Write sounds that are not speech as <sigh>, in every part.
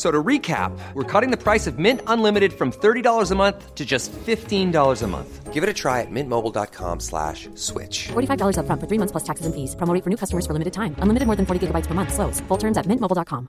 F- So to recap, we're cutting the price of Mint Unlimited from $30 a month to just $15 a month. Give it a try at mintmobile.com slash switch. $45 upfront for three months plus taxes and fees. Promo rate for new customers for limited time. Unlimited more than 40 gigabytes per month. Slows. Full terms at mintmobile.com.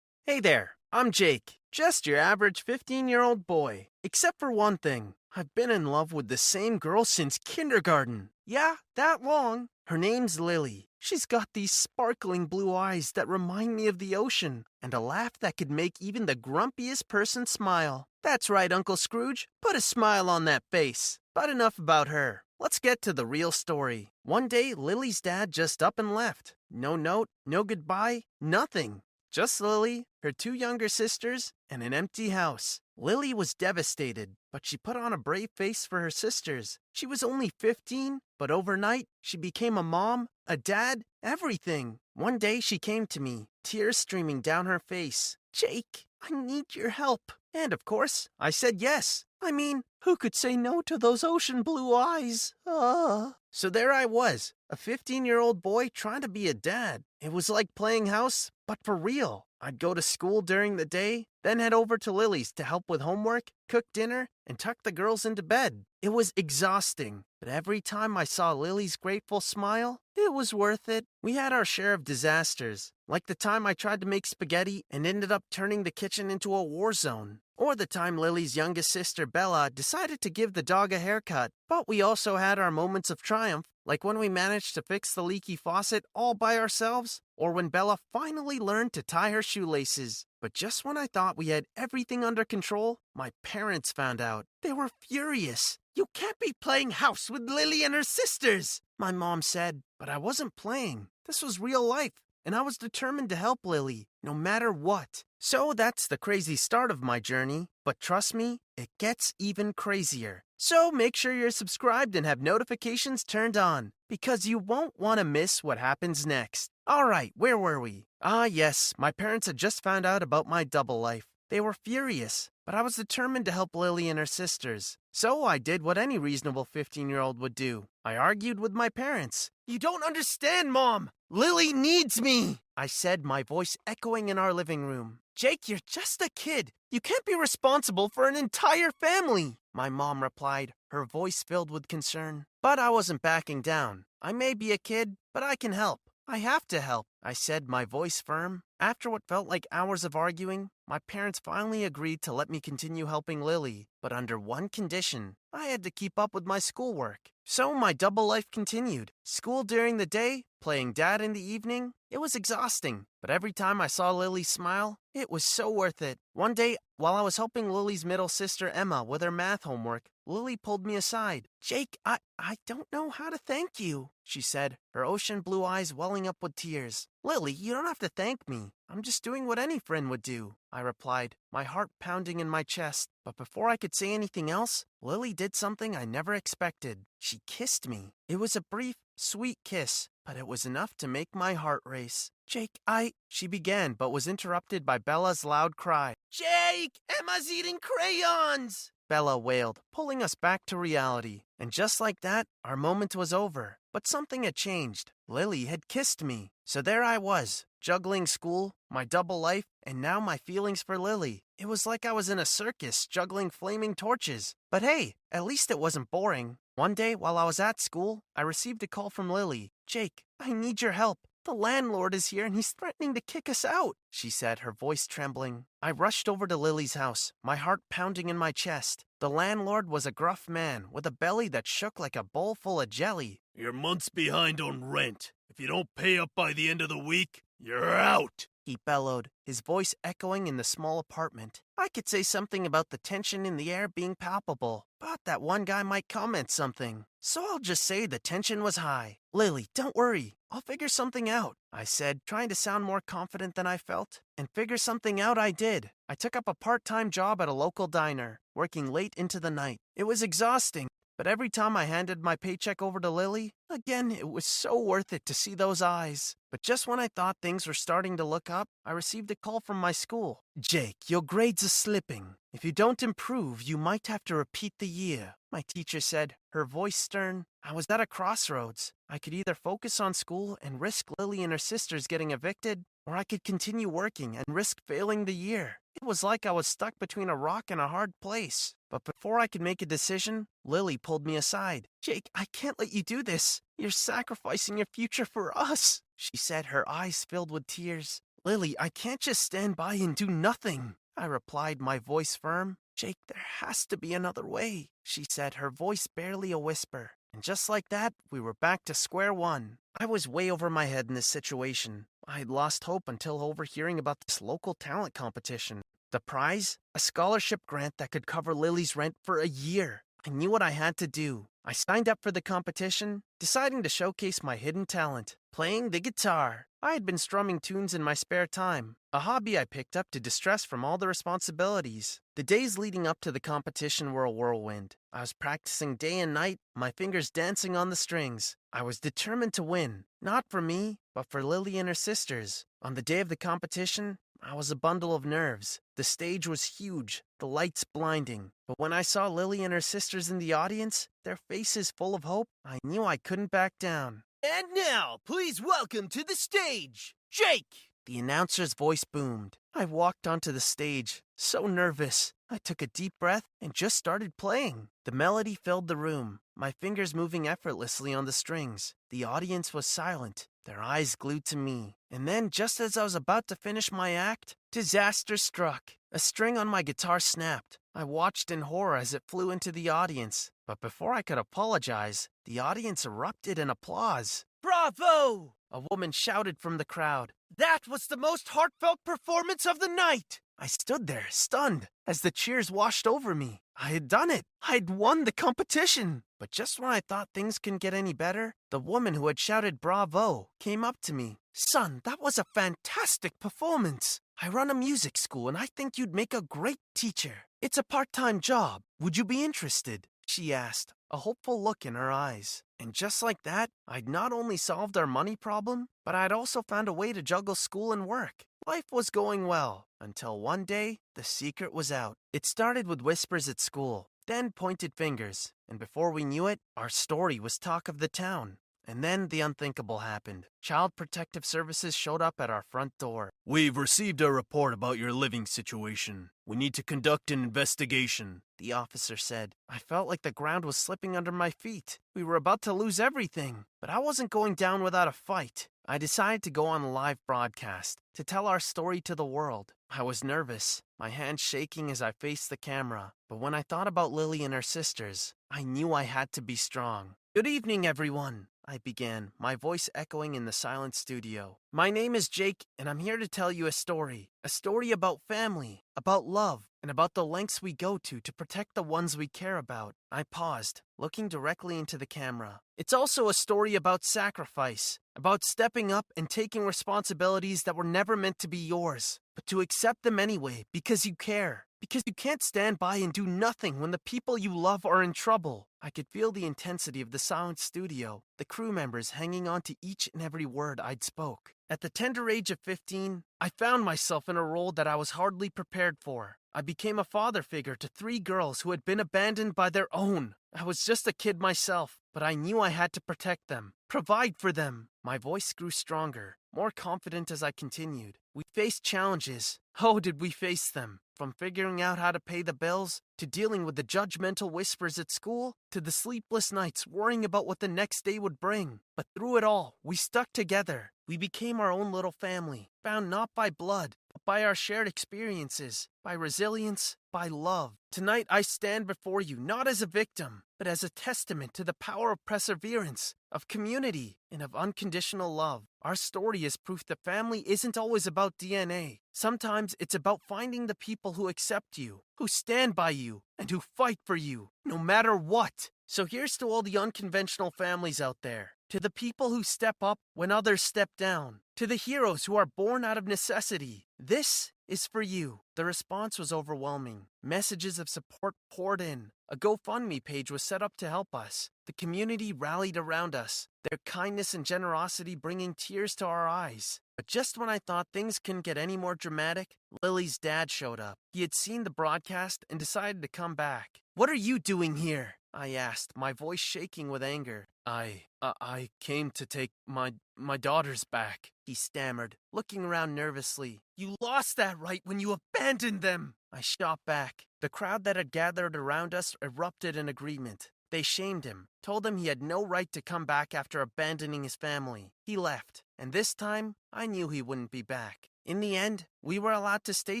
Hey there, I'm Jake, just your average 15 year old boy. Except for one thing I've been in love with the same girl since kindergarten. Yeah, that long. Her name's Lily. She's got these sparkling blue eyes that remind me of the ocean, and a laugh that could make even the grumpiest person smile. That's right, Uncle Scrooge. Put a smile on that face. But enough about her. Let's get to the real story. One day, Lily's dad just up and left. No note, no goodbye, nothing. Just Lily, her two younger sisters, and an empty house. Lily was devastated, but she put on a brave face for her sisters. She was only 15, but overnight, she became a mom, a dad, everything. One day, she came to me, tears streaming down her face. Jake, I need your help. And of course, I said yes. I mean, who could say no to those ocean blue eyes? Ah. So there I was, a 15 year old boy trying to be a dad. It was like playing house, but for real. I'd go to school during the day, then head over to Lily's to help with homework, cook dinner, and tuck the girls into bed. It was exhausting, but every time I saw Lily's grateful smile, it was worth it. We had our share of disasters, like the time I tried to make spaghetti and ended up turning the kitchen into a war zone. Or the time Lily's youngest sister Bella decided to give the dog a haircut. But we also had our moments of triumph, like when we managed to fix the leaky faucet all by ourselves, or when Bella finally learned to tie her shoelaces. But just when I thought we had everything under control, my parents found out. They were furious. You can't be playing house with Lily and her sisters, my mom said. But I wasn't playing. This was real life, and I was determined to help Lily, no matter what. So that's the crazy start of my journey. But trust me, it gets even crazier. So make sure you're subscribed and have notifications turned on, because you won't want to miss what happens next. All right, where were we? Ah, yes, my parents had just found out about my double life. They were furious, but I was determined to help Lily and her sisters. So I did what any reasonable 15 year old would do I argued with my parents. You don't understand, Mom! Lily needs me! I said, my voice echoing in our living room. Jake, you're just a kid. You can't be responsible for an entire family. My mom replied, her voice filled with concern. But I wasn't backing down. I may be a kid, but I can help. I have to help, I said, my voice firm. After what felt like hours of arguing, my parents finally agreed to let me continue helping Lily, but under one condition I had to keep up with my schoolwork. So my double life continued school during the day, playing dad in the evening. It was exhausting, but every time I saw Lily smile, it was so worth it. One day, while I was helping Lily's middle sister Emma with her math homework, Lily pulled me aside. Jake, I, I don't know how to thank you, she said, her ocean blue eyes welling up with tears. Lily, you don't have to thank me. I'm just doing what any friend would do, I replied, my heart pounding in my chest. But before I could say anything else, Lily did something I never expected. She kissed me. It was a brief, sweet kiss, but it was enough to make my heart race. Jake, I. She began, but was interrupted by Bella's loud cry. Jake, Emma's eating crayons! Bella wailed, pulling us back to reality. And just like that, our moment was over. But something had changed. Lily had kissed me. So there I was, juggling school, my double life, and now my feelings for Lily. It was like I was in a circus juggling flaming torches. But hey, at least it wasn't boring. One day, while I was at school, I received a call from Lily. Jake, I need your help. The landlord is here and he's threatening to kick us out, she said, her voice trembling. I rushed over to Lily's house, my heart pounding in my chest. The landlord was a gruff man with a belly that shook like a bowl full of jelly. You're months behind on rent. If you don't pay up by the end of the week, you're out. He bellowed, his voice echoing in the small apartment. I could say something about the tension in the air being palpable, but that one guy might comment something. So I'll just say the tension was high. Lily, don't worry. I'll figure something out, I said, trying to sound more confident than I felt. And figure something out I did. I took up a part time job at a local diner, working late into the night. It was exhausting, but every time I handed my paycheck over to Lily, again, it was so worth it to see those eyes. But just when I thought things were starting to look up, I received a call from my school. Jake, your grades are slipping. If you don't improve, you might have to repeat the year. My teacher said, her voice stern. I was at a crossroads. I could either focus on school and risk Lily and her sisters getting evicted, or I could continue working and risk failing the year. Was like I was stuck between a rock and a hard place. But before I could make a decision, Lily pulled me aside. Jake, I can't let you do this. You're sacrificing your future for us, she said, her eyes filled with tears. Lily, I can't just stand by and do nothing. I replied, my voice firm. Jake, there has to be another way, she said, her voice barely a whisper. And just like that, we were back to square one. I was way over my head in this situation. I had lost hope until overhearing about this local talent competition. The prize? A scholarship grant that could cover Lily's rent for a year. I knew what I had to do. I signed up for the competition, deciding to showcase my hidden talent playing the guitar. I had been strumming tunes in my spare time, a hobby I picked up to distress from all the responsibilities. The days leading up to the competition were a whirlwind. I was practicing day and night, my fingers dancing on the strings. I was determined to win, not for me, but for Lily and her sisters. On the day of the competition, I was a bundle of nerves. The stage was huge, the lights blinding. But when I saw Lily and her sisters in the audience, their faces full of hope, I knew I couldn't back down. And now, please welcome to the stage, Jake. The announcer's voice boomed. I walked onto the stage, so nervous. I took a deep breath and just started playing. The melody filled the room, my fingers moving effortlessly on the strings. The audience was silent, their eyes glued to me. And then, just as I was about to finish my act, disaster struck. A string on my guitar snapped. I watched in horror as it flew into the audience. But before I could apologize, the audience erupted in applause. Bravo! A woman shouted from the crowd. That was the most heartfelt performance of the night! I stood there, stunned, as the cheers washed over me. I had done it. I'd won the competition. But just when I thought things couldn't get any better, the woman who had shouted bravo came up to me. Son, that was a fantastic performance. I run a music school and I think you'd make a great teacher. It's a part time job. Would you be interested? She asked, a hopeful look in her eyes. And just like that, I'd not only solved our money problem, but I'd also found a way to juggle school and work. Life was going well until one day the secret was out. It started with whispers at school, then pointed fingers, and before we knew it, our story was talk of the town. And then the unthinkable happened. Child Protective Services showed up at our front door. We've received a report about your living situation. We need to conduct an investigation, the officer said. I felt like the ground was slipping under my feet. We were about to lose everything, but I wasn't going down without a fight. I decided to go on a live broadcast to tell our story to the world. I was nervous, my hands shaking as I faced the camera. But when I thought about Lily and her sisters, I knew I had to be strong. Good evening, everyone. I began, my voice echoing in the silent studio. My name is Jake, and I'm here to tell you a story. A story about family, about love, and about the lengths we go to to protect the ones we care about. I paused, looking directly into the camera. It's also a story about sacrifice, about stepping up and taking responsibilities that were never meant to be yours, but to accept them anyway because you care. Because you can't stand by and do nothing when the people you love are in trouble. I could feel the intensity of the silent studio, the crew members hanging on to each and every word I'd spoke. At the tender age of 15, I found myself in a role that I was hardly prepared for. I became a father figure to three girls who had been abandoned by their own. I was just a kid myself, but I knew I had to protect them, provide for them. My voice grew stronger, more confident as I continued. We faced challenges. Oh, did we face them? From figuring out how to pay the bills, to dealing with the judgmental whispers at school, to the sleepless nights worrying about what the next day would bring. But through it all, we stuck together. We became our own little family, bound not by blood, but by our shared experiences, by resilience, by love. Tonight, I stand before you not as a victim, but as a testament to the power of perseverance, of community, and of unconditional love. Our story is proof that family isn't always about DNA. Sometimes it's about finding the people who accept you, who stand by you, and who fight for you, no matter what. So here's to all the unconventional families out there, to the people who step up when others step down, to the heroes who are born out of necessity. This is for you. The response was overwhelming. Messages of support poured in. A GoFundMe page was set up to help us. The community rallied around us, their kindness and generosity bringing tears to our eyes. But just when I thought things couldn't get any more dramatic, Lily's dad showed up. He had seen the broadcast and decided to come back. What are you doing here? I asked, my voice shaking with anger. I, uh, I came to take my, my daughters back, he stammered, looking around nervously. You lost that right when you abandoned them. I shot back. The crowd that had gathered around us erupted in agreement. They shamed him, told him he had no right to come back after abandoning his family. He left, and this time I knew he wouldn't be back. In the end, we were allowed to stay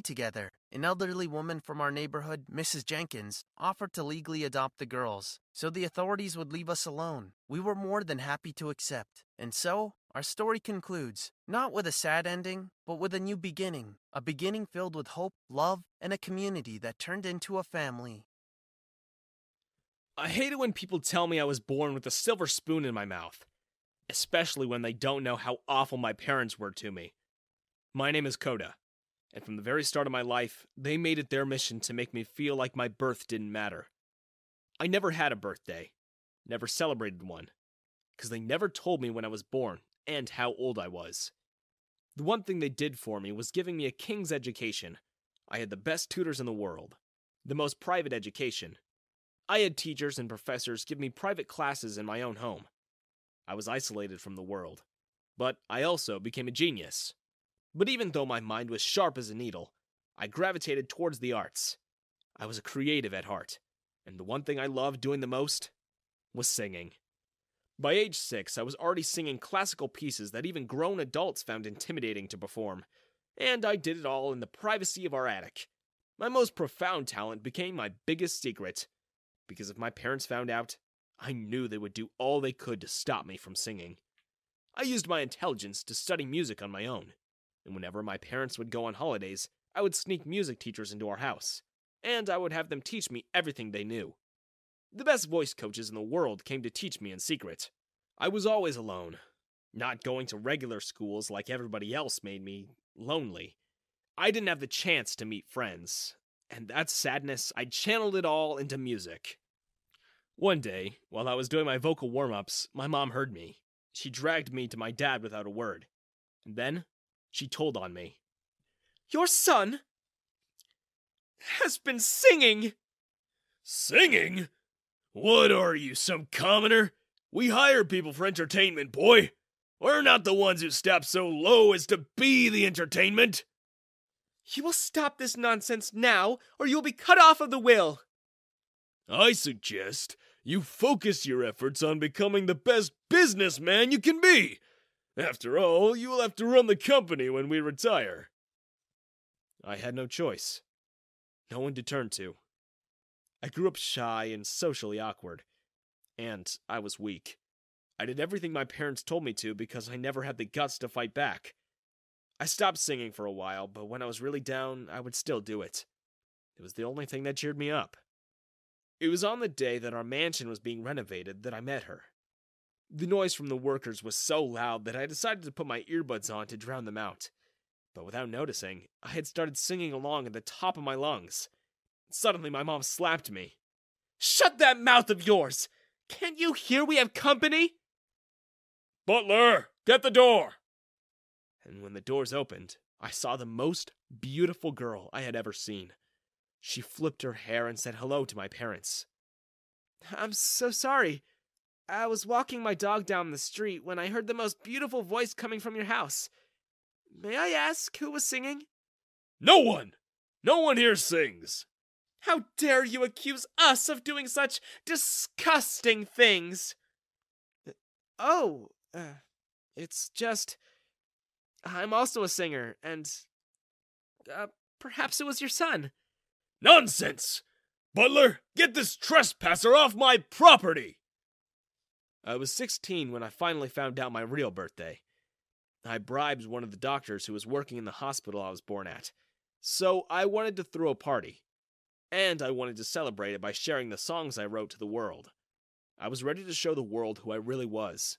together. An elderly woman from our neighborhood, Mrs. Jenkins, offered to legally adopt the girls, so the authorities would leave us alone. We were more than happy to accept. And so, our story concludes, not with a sad ending, but with a new beginning. A beginning filled with hope, love, and a community that turned into a family. I hate it when people tell me I was born with a silver spoon in my mouth, especially when they don't know how awful my parents were to me. My name is Coda, and from the very start of my life, they made it their mission to make me feel like my birth didn't matter. I never had a birthday, never celebrated one, because they never told me when I was born and how old I was. The one thing they did for me was giving me a king's education. I had the best tutors in the world, the most private education. I had teachers and professors give me private classes in my own home. I was isolated from the world, but I also became a genius. But even though my mind was sharp as a needle, I gravitated towards the arts. I was a creative at heart, and the one thing I loved doing the most was singing. By age six, I was already singing classical pieces that even grown adults found intimidating to perform, and I did it all in the privacy of our attic. My most profound talent became my biggest secret because if my parents found out, I knew they would do all they could to stop me from singing. I used my intelligence to study music on my own, and whenever my parents would go on holidays, I would sneak music teachers into our house, and I would have them teach me everything they knew. The best voice coaches in the world came to teach me in secret. I was always alone. Not going to regular schools like everybody else made me lonely. I didn't have the chance to meet friends, and that sadness, I channeled it all into music. One day, while I was doing my vocal warm ups, my mom heard me. She dragged me to my dad without a word. And then, she told on me. Your son has been singing! Singing? What are you, some commoner? We hire people for entertainment, boy. We're not the ones who step so low as to be the entertainment. You will stop this nonsense now, or you will be cut off of the will. I suggest you focus your efforts on becoming the best businessman you can be. After all, you will have to run the company when we retire. I had no choice. No one to turn to. I grew up shy and socially awkward. And I was weak. I did everything my parents told me to because I never had the guts to fight back. I stopped singing for a while, but when I was really down, I would still do it. It was the only thing that cheered me up. It was on the day that our mansion was being renovated that I met her. The noise from the workers was so loud that I decided to put my earbuds on to drown them out. But without noticing, I had started singing along at the top of my lungs. Suddenly, my mom slapped me. Shut that mouth of yours! Can't you hear we have company? Butler, get the door! and when the doors opened, I saw the most beautiful girl I had ever seen. She flipped her hair and said hello to my parents. I'm so sorry. I was walking my dog down the street when I heard the most beautiful voice coming from your house. May I ask who was singing? No one! No one here sings! How dare you accuse us of doing such disgusting things? Oh, uh, it's just. I'm also a singer, and. Uh, perhaps it was your son. Nonsense! Butler, get this trespasser off my property! I was 16 when I finally found out my real birthday. I bribed one of the doctors who was working in the hospital I was born at. So I wanted to throw a party. And I wanted to celebrate it by sharing the songs I wrote to the world. I was ready to show the world who I really was.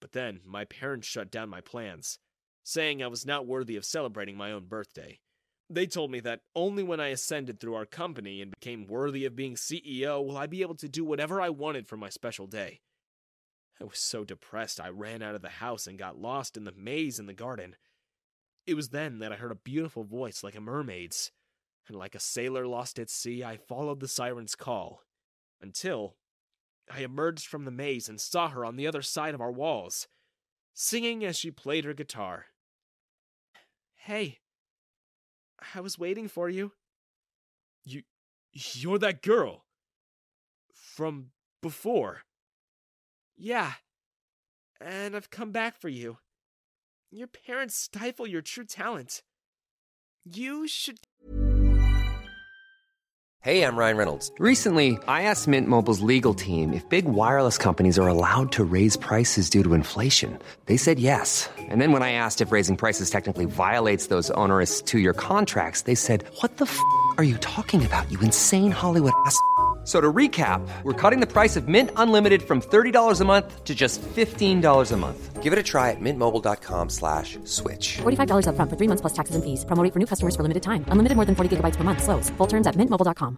But then my parents shut down my plans, saying I was not worthy of celebrating my own birthday. They told me that only when I ascended through our company and became worthy of being CEO will I be able to do whatever I wanted for my special day. I was so depressed I ran out of the house and got lost in the maze in the garden. It was then that I heard a beautiful voice like a mermaid's, and like a sailor lost at sea, I followed the siren's call until I emerged from the maze and saw her on the other side of our walls, singing as she played her guitar. Hey, I was waiting for you. You. You're that girl. From before. Yeah. And I've come back for you. Your parents stifle your true talent. You should. Hey, I'm Ryan Reynolds. Recently, I asked Mint Mobile's legal team if big wireless companies are allowed to raise prices due to inflation. They said yes. And then when I asked if raising prices technically violates those onerous two year contracts, they said, What the f are you talking about, you insane Hollywood ass? So to recap, we're cutting the price of Mint Unlimited from $30 a month to just $15 a month. Give it a try at mintmobile.com slash switch. $45 upfront for three months plus taxes and fees. Promo rate for new customers for limited time. Unlimited more than 40 gigabytes per month. Slows. Full terms at mintmobile.com.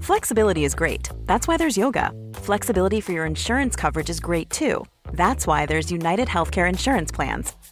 Flexibility is great. That's why there's yoga. Flexibility for your insurance coverage is great too. That's why there's United Healthcare Insurance Plans.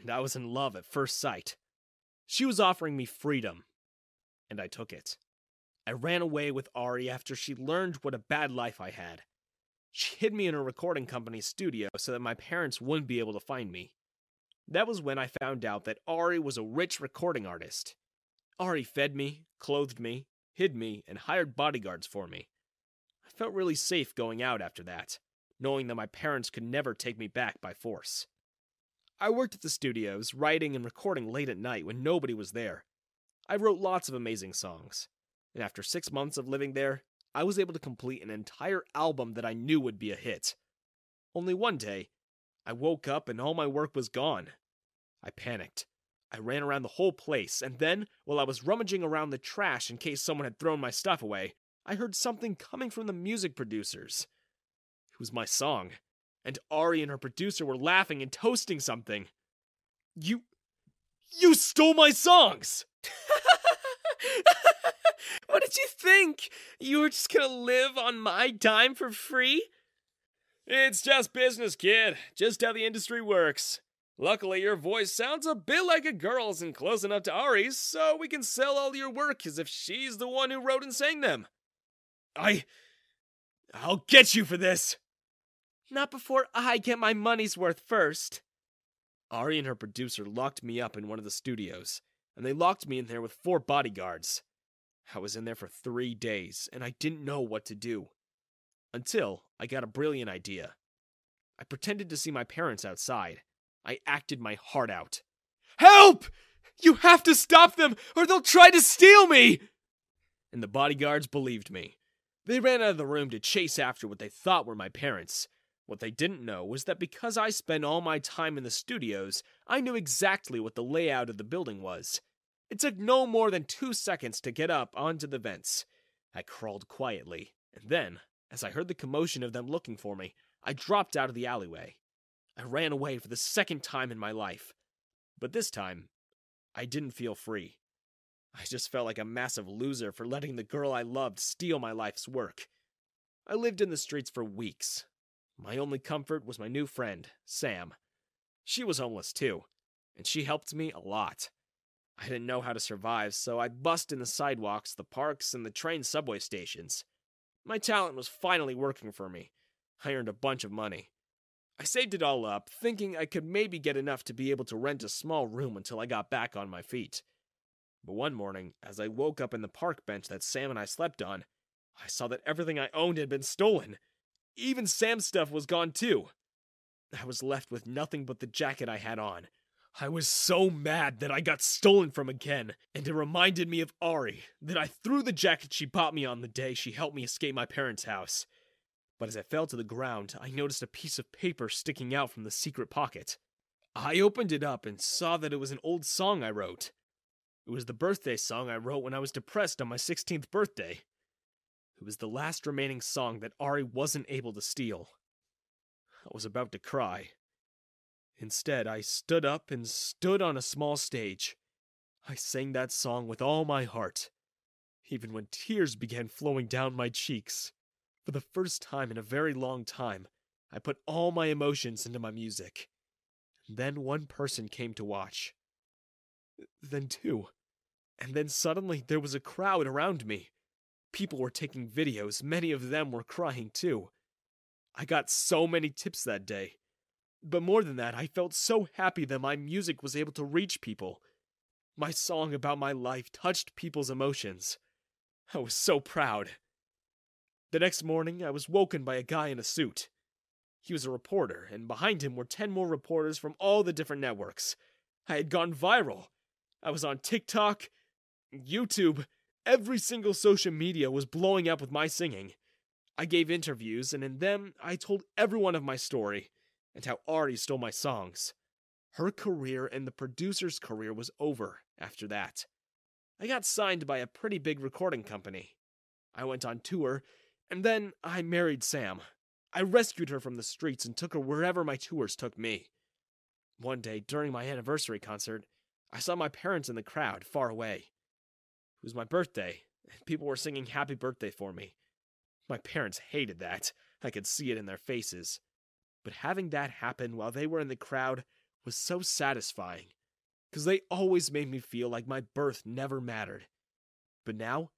and I was in love at first sight. She was offering me freedom, and I took it. I ran away with Ari after she learned what a bad life I had. She hid me in a recording company's studio so that my parents wouldn't be able to find me. That was when I found out that Ari was a rich recording artist. Ari fed me, clothed me, hid me, and hired bodyguards for me. I felt really safe going out after that, knowing that my parents could never take me back by force. I worked at the studios, writing and recording late at night when nobody was there. I wrote lots of amazing songs and after six months of living there, I was able to complete an entire album that I knew would be a hit. Only one day, I woke up and all my work was gone. I panicked. I ran around the whole place, and then, while I was rummaging around the trash in case someone had thrown my stuff away, I heard something coming from the music producers. It was my song, and Ari and her producer were laughing and toasting something. You. You stole my songs! <laughs> what did you think? You were just gonna live on my dime for free? It's just business, kid. Just how the industry works. Luckily, your voice sounds a bit like a girl's and close enough to Ari's, so we can sell all your work as if she's the one who wrote and sang them. I. I'll get you for this! Not before I get my money's worth first. Ari and her producer locked me up in one of the studios, and they locked me in there with four bodyguards. I was in there for three days, and I didn't know what to do. Until I got a brilliant idea. I pretended to see my parents outside. I acted my heart out. Help! You have to stop them, or they'll try to steal me! And the bodyguards believed me. They ran out of the room to chase after what they thought were my parents. What they didn't know was that because I spent all my time in the studios, I knew exactly what the layout of the building was. It took no more than two seconds to get up onto the vents. I crawled quietly, and then, as I heard the commotion of them looking for me, I dropped out of the alleyway. I ran away for the second time in my life. But this time, I didn't feel free. I just felt like a massive loser for letting the girl I loved steal my life's work. I lived in the streets for weeks. My only comfort was my new friend, Sam. She was homeless too, and she helped me a lot. I didn't know how to survive, so I bussed in the sidewalks, the parks, and the train subway stations. My talent was finally working for me. I earned a bunch of money. I saved it all up, thinking I could maybe get enough to be able to rent a small room until I got back on my feet. But one morning, as I woke up in the park bench that Sam and I slept on, I saw that everything I owned had been stolen. Even Sam's stuff was gone too. I was left with nothing but the jacket I had on. I was so mad that I got stolen from again, and it reminded me of Ari, that I threw the jacket she bought me on the day she helped me escape my parents' house. But as I fell to the ground, I noticed a piece of paper sticking out from the secret pocket. I opened it up and saw that it was an old song I wrote. It was the birthday song I wrote when I was depressed on my 16th birthday. It was the last remaining song that Ari wasn't able to steal. I was about to cry. Instead, I stood up and stood on a small stage. I sang that song with all my heart, even when tears began flowing down my cheeks. For the first time in a very long time, I put all my emotions into my music. then one person came to watch. Then two. And then suddenly there was a crowd around me. People were taking videos, many of them were crying too. I got so many tips that day. But more than that, I felt so happy that my music was able to reach people. My song about my life touched people's emotions. I was so proud. The next morning, I was woken by a guy in a suit. He was a reporter, and behind him were 10 more reporters from all the different networks. I had gone viral. I was on TikTok, YouTube, every single social media was blowing up with my singing. I gave interviews, and in them, I told everyone of my story and how Ari stole my songs. Her career and the producer's career was over after that. I got signed by a pretty big recording company. I went on tour, and then I married Sam. I rescued her from the streets and took her wherever my tours took me. One day, during my anniversary concert, I saw my parents in the crowd, far away. It was my birthday, people were singing happy birthday for me. My parents hated that. I could see it in their faces. But having that happen while they were in the crowd was so satisfying, because they always made me feel like my birth never mattered. But now,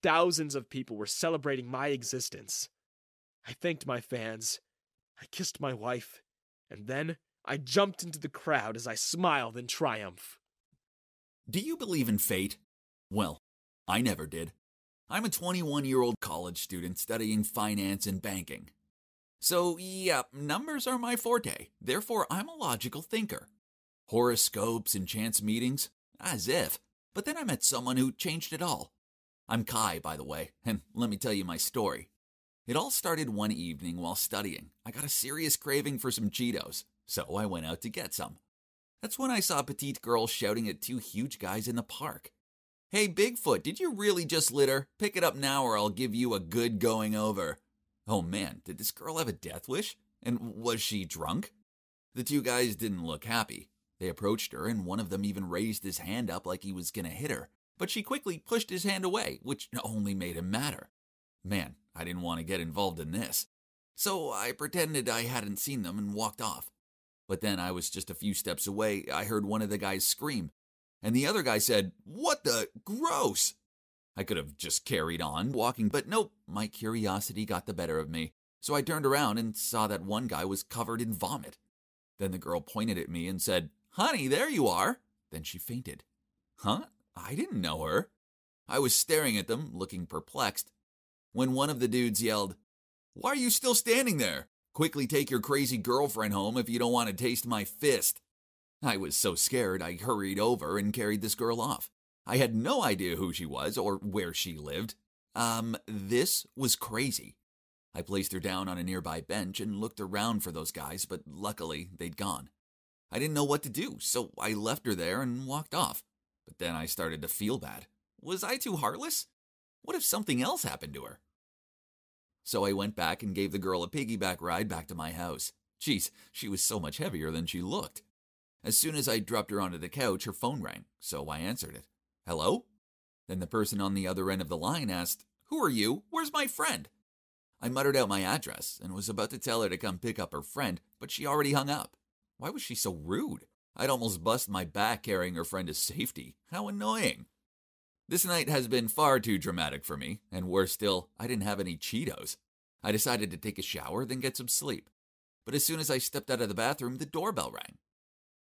thousands of people were celebrating my existence. I thanked my fans, I kissed my wife, and then I jumped into the crowd as I smiled in triumph. Do you believe in fate? Well, I never did. I'm a 21 year old college student studying finance and banking. So, yeah, numbers are my forte, therefore, I'm a logical thinker. Horoscopes and chance meetings? As if. But then I met someone who changed it all. I'm Kai, by the way, and let me tell you my story. It all started one evening while studying. I got a serious craving for some Cheetos, so I went out to get some. That's when I saw a petite girl shouting at two huge guys in the park. Hey, Bigfoot, did you really just litter? Pick it up now or I'll give you a good going over. Oh man, did this girl have a death wish? And was she drunk? The two guys didn't look happy. They approached her, and one of them even raised his hand up like he was gonna hit her. But she quickly pushed his hand away, which only made him madder. Man, I didn't want to get involved in this. So I pretended I hadn't seen them and walked off. But then I was just a few steps away. I heard one of the guys scream, and the other guy said, What the? Gross! I could have just carried on walking, but nope, my curiosity got the better of me. So I turned around and saw that one guy was covered in vomit. Then the girl pointed at me and said, Honey, there you are. Then she fainted. Huh? I didn't know her. I was staring at them, looking perplexed, when one of the dudes yelled, Why are you still standing there? Quickly take your crazy girlfriend home if you don't want to taste my fist. I was so scared I hurried over and carried this girl off. I had no idea who she was or where she lived. Um, this was crazy. I placed her down on a nearby bench and looked around for those guys, but luckily they'd gone. I didn't know what to do, so I left her there and walked off. But then I started to feel bad. Was I too heartless? What if something else happened to her? so I went back and gave the girl a piggyback ride back to my house. Jeez, she was so much heavier than she looked. As soon as I dropped her onto the couch, her phone rang, so I answered it. Hello? Then the person on the other end of the line asked, Who are you? Where's my friend? I muttered out my address and was about to tell her to come pick up her friend, but she already hung up. Why was she so rude? I'd almost bust my back carrying her friend to safety. How annoying. This night has been far too dramatic for me, and worse still, I didn't have any Cheetos. I decided to take a shower, then get some sleep. But as soon as I stepped out of the bathroom, the doorbell rang.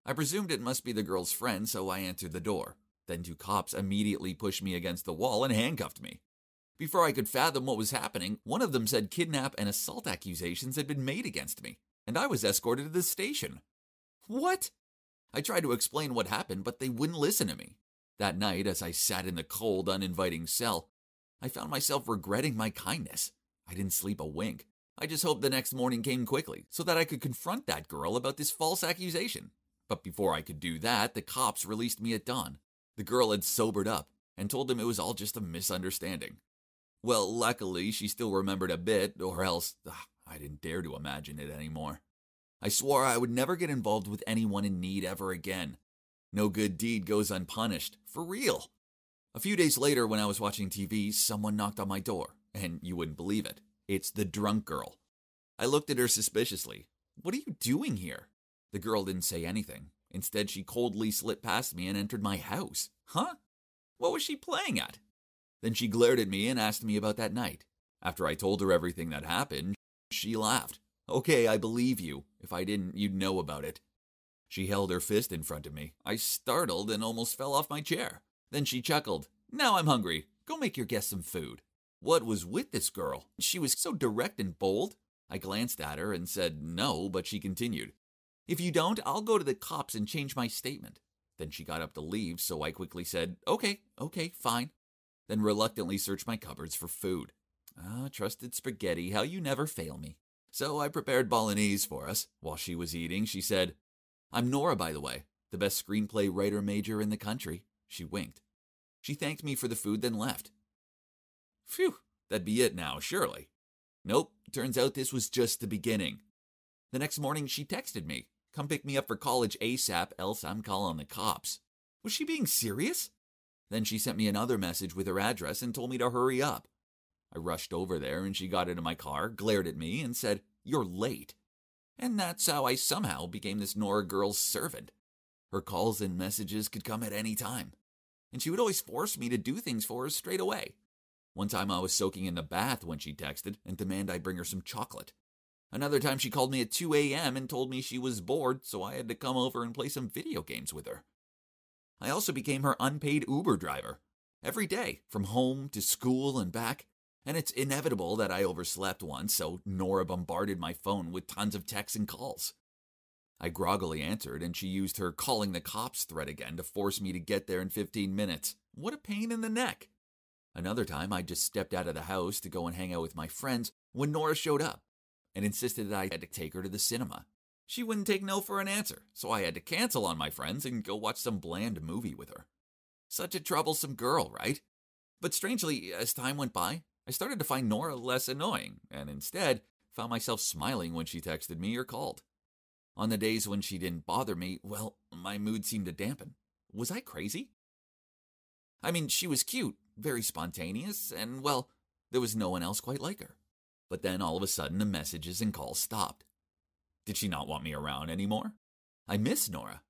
I presumed it must be the girl's friend, so I entered the door. Then two cops immediately pushed me against the wall and handcuffed me. Before I could fathom what was happening, one of them said kidnap and assault accusations had been made against me, and I was escorted to the station. What? I tried to explain what happened, but they wouldn't listen to me. That night, as I sat in the cold, uninviting cell, I found myself regretting my kindness. I didn't sleep a wink. I just hoped the next morning came quickly so that I could confront that girl about this false accusation. But before I could do that, the cops released me at dawn. The girl had sobered up and told them it was all just a misunderstanding. Well, luckily, she still remembered a bit, or else ugh, I didn't dare to imagine it anymore. I swore I would never get involved with anyone in need ever again. No good deed goes unpunished, for real. A few days later, when I was watching TV, someone knocked on my door, and you wouldn't believe it. It's the drunk girl. I looked at her suspiciously. What are you doing here? The girl didn't say anything. Instead, she coldly slipped past me and entered my house. Huh? What was she playing at? Then she glared at me and asked me about that night. After I told her everything that happened, she laughed. Okay, I believe you. If I didn't, you'd know about it. She held her fist in front of me. I startled and almost fell off my chair. Then she chuckled. Now I'm hungry. Go make your guest some food. What was with this girl? She was so direct and bold. I glanced at her and said no, but she continued. If you don't, I'll go to the cops and change my statement. Then she got up to leave, so I quickly said, Okay, okay, fine. Then reluctantly searched my cupboards for food. Ah, trusted spaghetti, how you never fail me. So I prepared bolognese for us. While she was eating, she said, I'm Nora, by the way, the best screenplay writer major in the country. She winked. She thanked me for the food, then left. Phew, that'd be it now, surely. Nope, turns out this was just the beginning. The next morning, she texted me, Come pick me up for college ASAP, else I'm calling the cops. Was she being serious? Then she sent me another message with her address and told me to hurry up. I rushed over there and she got into my car, glared at me, and said, You're late. And that's how I somehow became this Nora girl's servant. Her calls and messages could come at any time, and she would always force me to do things for her straight away. One time I was soaking in the bath when she texted and demanded I bring her some chocolate. Another time she called me at 2 a.m. and told me she was bored, so I had to come over and play some video games with her. I also became her unpaid Uber driver. Every day, from home to school and back, and it's inevitable that I overslept once, so Nora bombarded my phone with tons of texts and calls. I groggily answered, and she used her calling the cops threat again to force me to get there in 15 minutes. What a pain in the neck! Another time, I just stepped out of the house to go and hang out with my friends when Nora showed up and insisted that I had to take her to the cinema. She wouldn't take no for an answer, so I had to cancel on my friends and go watch some bland movie with her. Such a troublesome girl, right? But strangely, as time went by, I started to find Nora less annoying, and instead found myself smiling when she texted me or called. On the days when she didn't bother me, well, my mood seemed to dampen. Was I crazy? I mean, she was cute, very spontaneous, and well, there was no one else quite like her. But then all of a sudden the messages and calls stopped. Did she not want me around anymore? I miss Nora.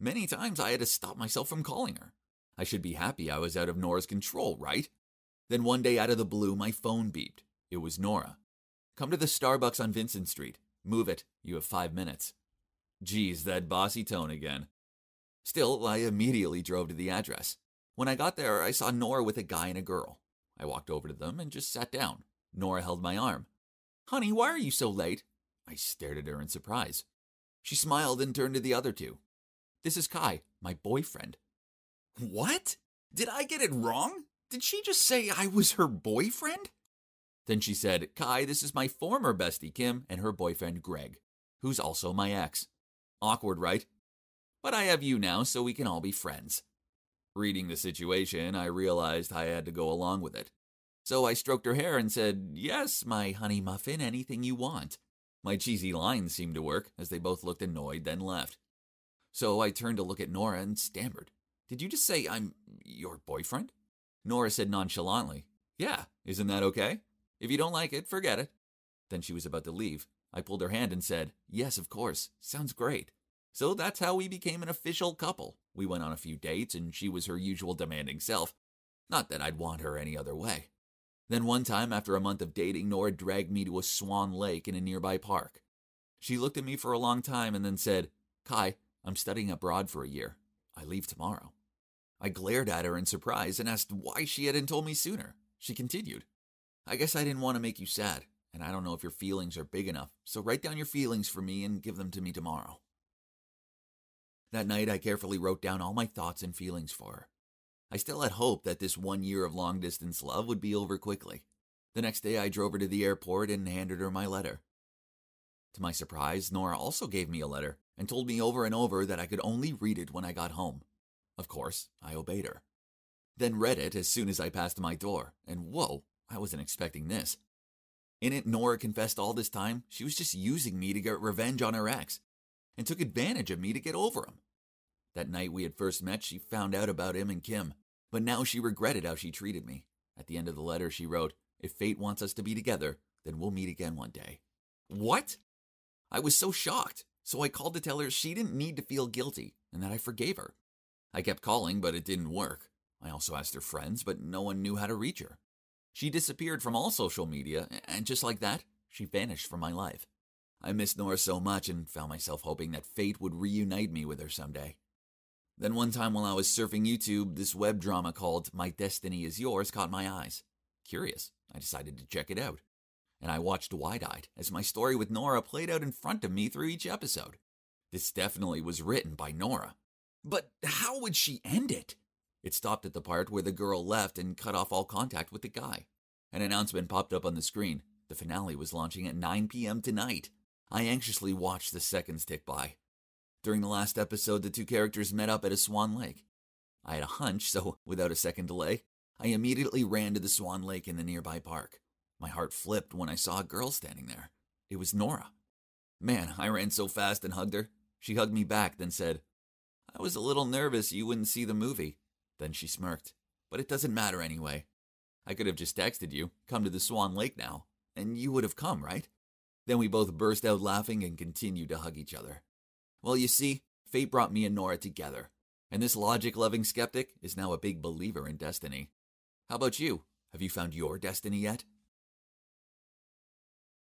Many times I had to stop myself from calling her. I should be happy I was out of Nora's control, right? Then one day out of the blue, my phone beeped. It was Nora. Come to the Starbucks on Vincent Street. Move it. You have five minutes. Geez, that bossy tone again. Still, I immediately drove to the address. When I got there, I saw Nora with a guy and a girl. I walked over to them and just sat down. Nora held my arm. Honey, why are you so late? I stared at her in surprise. She smiled and turned to the other two. This is Kai, my boyfriend. What? Did I get it wrong? Did she just say I was her boyfriend? Then she said, Kai, this is my former bestie Kim and her boyfriend Greg, who's also my ex. Awkward, right? But I have you now, so we can all be friends. Reading the situation, I realized I had to go along with it. So I stroked her hair and said, Yes, my honey muffin, anything you want. My cheesy lines seemed to work, as they both looked annoyed, then left. So I turned to look at Nora and stammered, Did you just say I'm your boyfriend? Nora said nonchalantly, Yeah, isn't that okay? If you don't like it, forget it. Then she was about to leave. I pulled her hand and said, Yes, of course. Sounds great. So that's how we became an official couple. We went on a few dates, and she was her usual demanding self. Not that I'd want her any other way. Then one time, after a month of dating, Nora dragged me to a swan lake in a nearby park. She looked at me for a long time and then said, Kai, I'm studying abroad for a year. I leave tomorrow. I glared at her in surprise and asked why she hadn't told me sooner. She continued, I guess I didn't want to make you sad, and I don't know if your feelings are big enough, so write down your feelings for me and give them to me tomorrow. That night, I carefully wrote down all my thoughts and feelings for her. I still had hope that this one year of long distance love would be over quickly. The next day, I drove her to the airport and handed her my letter. To my surprise, Nora also gave me a letter and told me over and over that I could only read it when I got home. Of course, I obeyed her. Then read it as soon as I passed my door, and whoa, I wasn't expecting this. In it, Nora confessed all this time she was just using me to get revenge on her ex and took advantage of me to get over him. That night we had first met, she found out about him and Kim, but now she regretted how she treated me. At the end of the letter, she wrote, If fate wants us to be together, then we'll meet again one day. What? I was so shocked, so I called to tell her she didn't need to feel guilty and that I forgave her. I kept calling, but it didn't work. I also asked her friends, but no one knew how to reach her. She disappeared from all social media, and just like that, she vanished from my life. I missed Nora so much and found myself hoping that fate would reunite me with her someday. Then one time while I was surfing YouTube, this web drama called My Destiny Is Yours caught my eyes. Curious, I decided to check it out. And I watched wide eyed as my story with Nora played out in front of me through each episode. This definitely was written by Nora. But how would she end it? It stopped at the part where the girl left and cut off all contact with the guy. An announcement popped up on the screen. The finale was launching at 9 p.m. tonight. I anxiously watched the seconds tick by. During the last episode, the two characters met up at a Swan Lake. I had a hunch, so <laughs> without a second delay, I immediately ran to the Swan Lake in the nearby park. My heart flipped when I saw a girl standing there. It was Nora. Man, I ran so fast and hugged her. She hugged me back, then said, I was a little nervous you wouldn't see the movie. Then she smirked. But it doesn't matter anyway. I could have just texted you, come to the Swan Lake now, and you would have come, right? Then we both burst out laughing and continued to hug each other. Well, you see, fate brought me and Nora together, and this logic loving skeptic is now a big believer in destiny. How about you? Have you found your destiny yet?